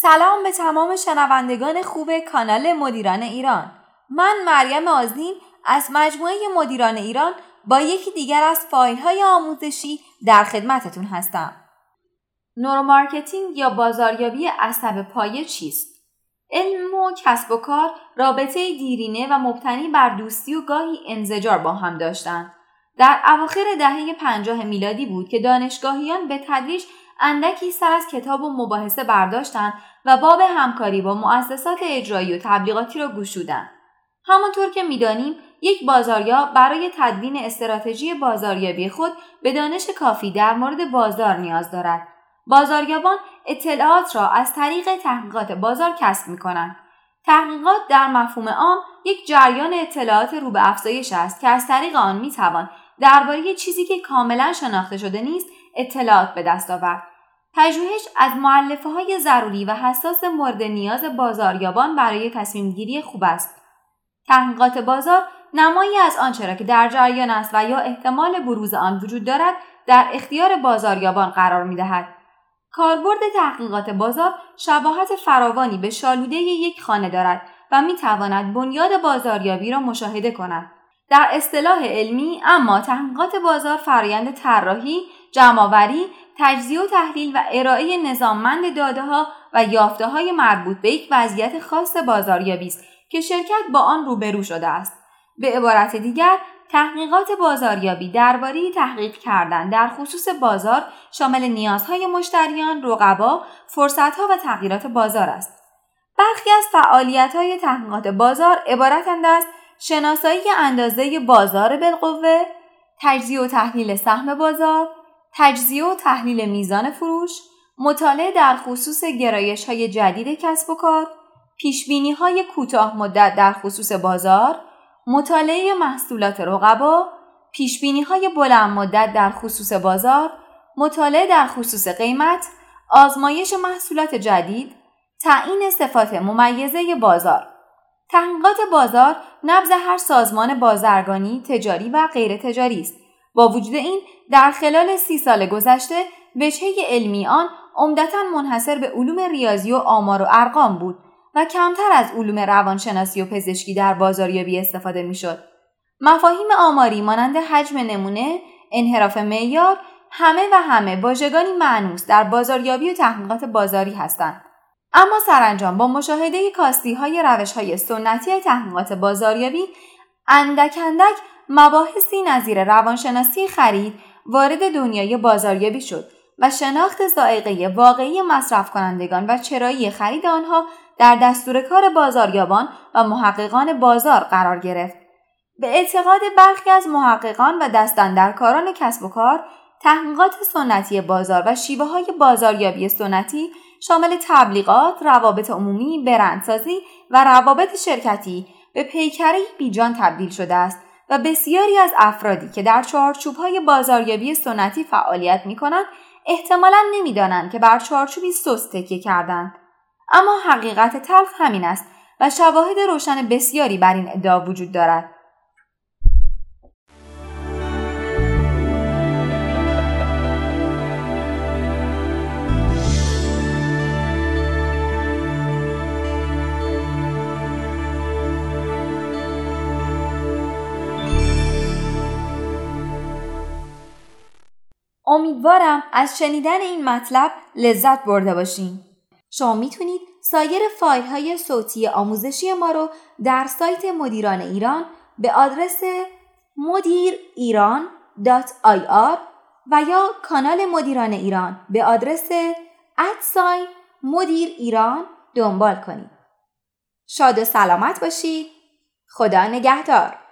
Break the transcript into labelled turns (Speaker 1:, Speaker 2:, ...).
Speaker 1: سلام به تمام شنوندگان خوب کانال مدیران ایران من مریم آزین از مجموعه مدیران ایران با یکی دیگر از فایل های آموزشی در خدمتتون هستم neuromarketing یا بازاریابی عصب پایه چیست؟ علم و کسب و کار رابطه دیرینه و مبتنی بر دوستی و گاهی انزجار با هم داشتند. در اواخر دهه پنجاه میلادی بود که دانشگاهیان به تدریج اندکی سر از کتاب و مباحثه برداشتند و باب همکاری با مؤسسات اجرایی و تبلیغاتی را گشودند. همانطور که می‌دانیم یک بازاریاب برای تدوین استراتژی بازاریابی خود به دانش کافی در مورد بازار نیاز دارد. بازاریابان اطلاعات را از طریق تحقیقات بازار کسب می کنند. تحقیقات در مفهوم عام یک جریان اطلاعات رو به افزایش است که از طریق آن می توان درباره چیزی که کاملا شناخته شده نیست اطلاعات به دست آورد. پژوهش از معلفه های ضروری و حساس مورد نیاز بازاریابان برای تصمیم گیری خوب است. تحقیقات بازار نمایی از آنچه را که در جریان است و یا احتمال بروز آن وجود دارد در اختیار بازاریابان قرار می دهد. کاربرد تحقیقات بازار شباهت فراوانی به شالوده یک خانه دارد و می تواند بنیاد بازاریابی را مشاهده کند. در اصطلاح علمی اما تحقیقات بازار فرایند طراحی، جمعآوری، تجزیه و تحلیل و ارائه نظاممند داده ها و یافته های مربوط به یک وضعیت خاص بازاریابی است که شرکت با آن روبرو شده است. به عبارت دیگر تحقیقات بازاریابی درباره تحقیق کردن در خصوص بازار شامل نیازهای مشتریان، رقبا، فرصتها و تغییرات بازار است. برخی از فعالیت‌های تحقیقات بازار عبارتند از شناسایی اندازه بازار بالقوه، تجزیه و تحلیل سهم بازار، تجزیه و تحلیل میزان فروش، مطالعه در خصوص گرایش های جدید کسب و کار، پیش های کوتاه مدت در خصوص بازار، مطالعه محصولات رقبا، پیش های بلند مدت در خصوص بازار، مطالعه در خصوص قیمت، آزمایش محصولات جدید، تعیین صفات ممیزه بازار. تحقیقات بازار نبض هر سازمان بازرگانی، تجاری و غیر تجاری است. با وجود این در خلال سی سال گذشته وجهه علمی آن عمدتا منحصر به علوم ریاضی و آمار و ارقام بود و کمتر از علوم روانشناسی و پزشکی در بازاریابی استفاده می‌شد. مفاهیم آماری مانند حجم نمونه، انحراف معیار همه و همه واژگانی معنوس در بازاریابی و تحقیقات بازاری هستند. اما سرانجام با مشاهده کاستی های روش های سنتی تحقیقات بازاریابی اندک اندک مباحثی نظیر روانشناسی خرید وارد دنیای بازاریابی شد و شناخت زائقه واقعی مصرف کنندگان و چرایی خرید آنها در دستور کار بازاریابان و محققان بازار قرار گرفت. به اعتقاد برخی از محققان و دستندرکاران کسب و کار، تحقیقات سنتی بازار و شیوه های بازاریابی سنتی شامل تبلیغات، روابط عمومی، برندسازی و روابط شرکتی به پیکره بیجان تبدیل شده است و بسیاری از افرادی که در های بازاریابی سنتی فعالیت می کنند احتمالا نمی‌دانند که بر چارچوبی سست کردند. اما حقیقت تلخ همین است و شواهد روشن بسیاری بر این ادعا وجود دارد. امیدوارم از شنیدن این مطلب لذت برده باشین. شما می‌تونید سایر فایل های صوتی آموزشی ما رو در سایت مدیران ایران به آدرس مدیر ایران و یا کانال مدیران ایران به آدرس ادساین مدیر ایران دنبال کنید. شاد و سلامت باشید. خدا نگهدار.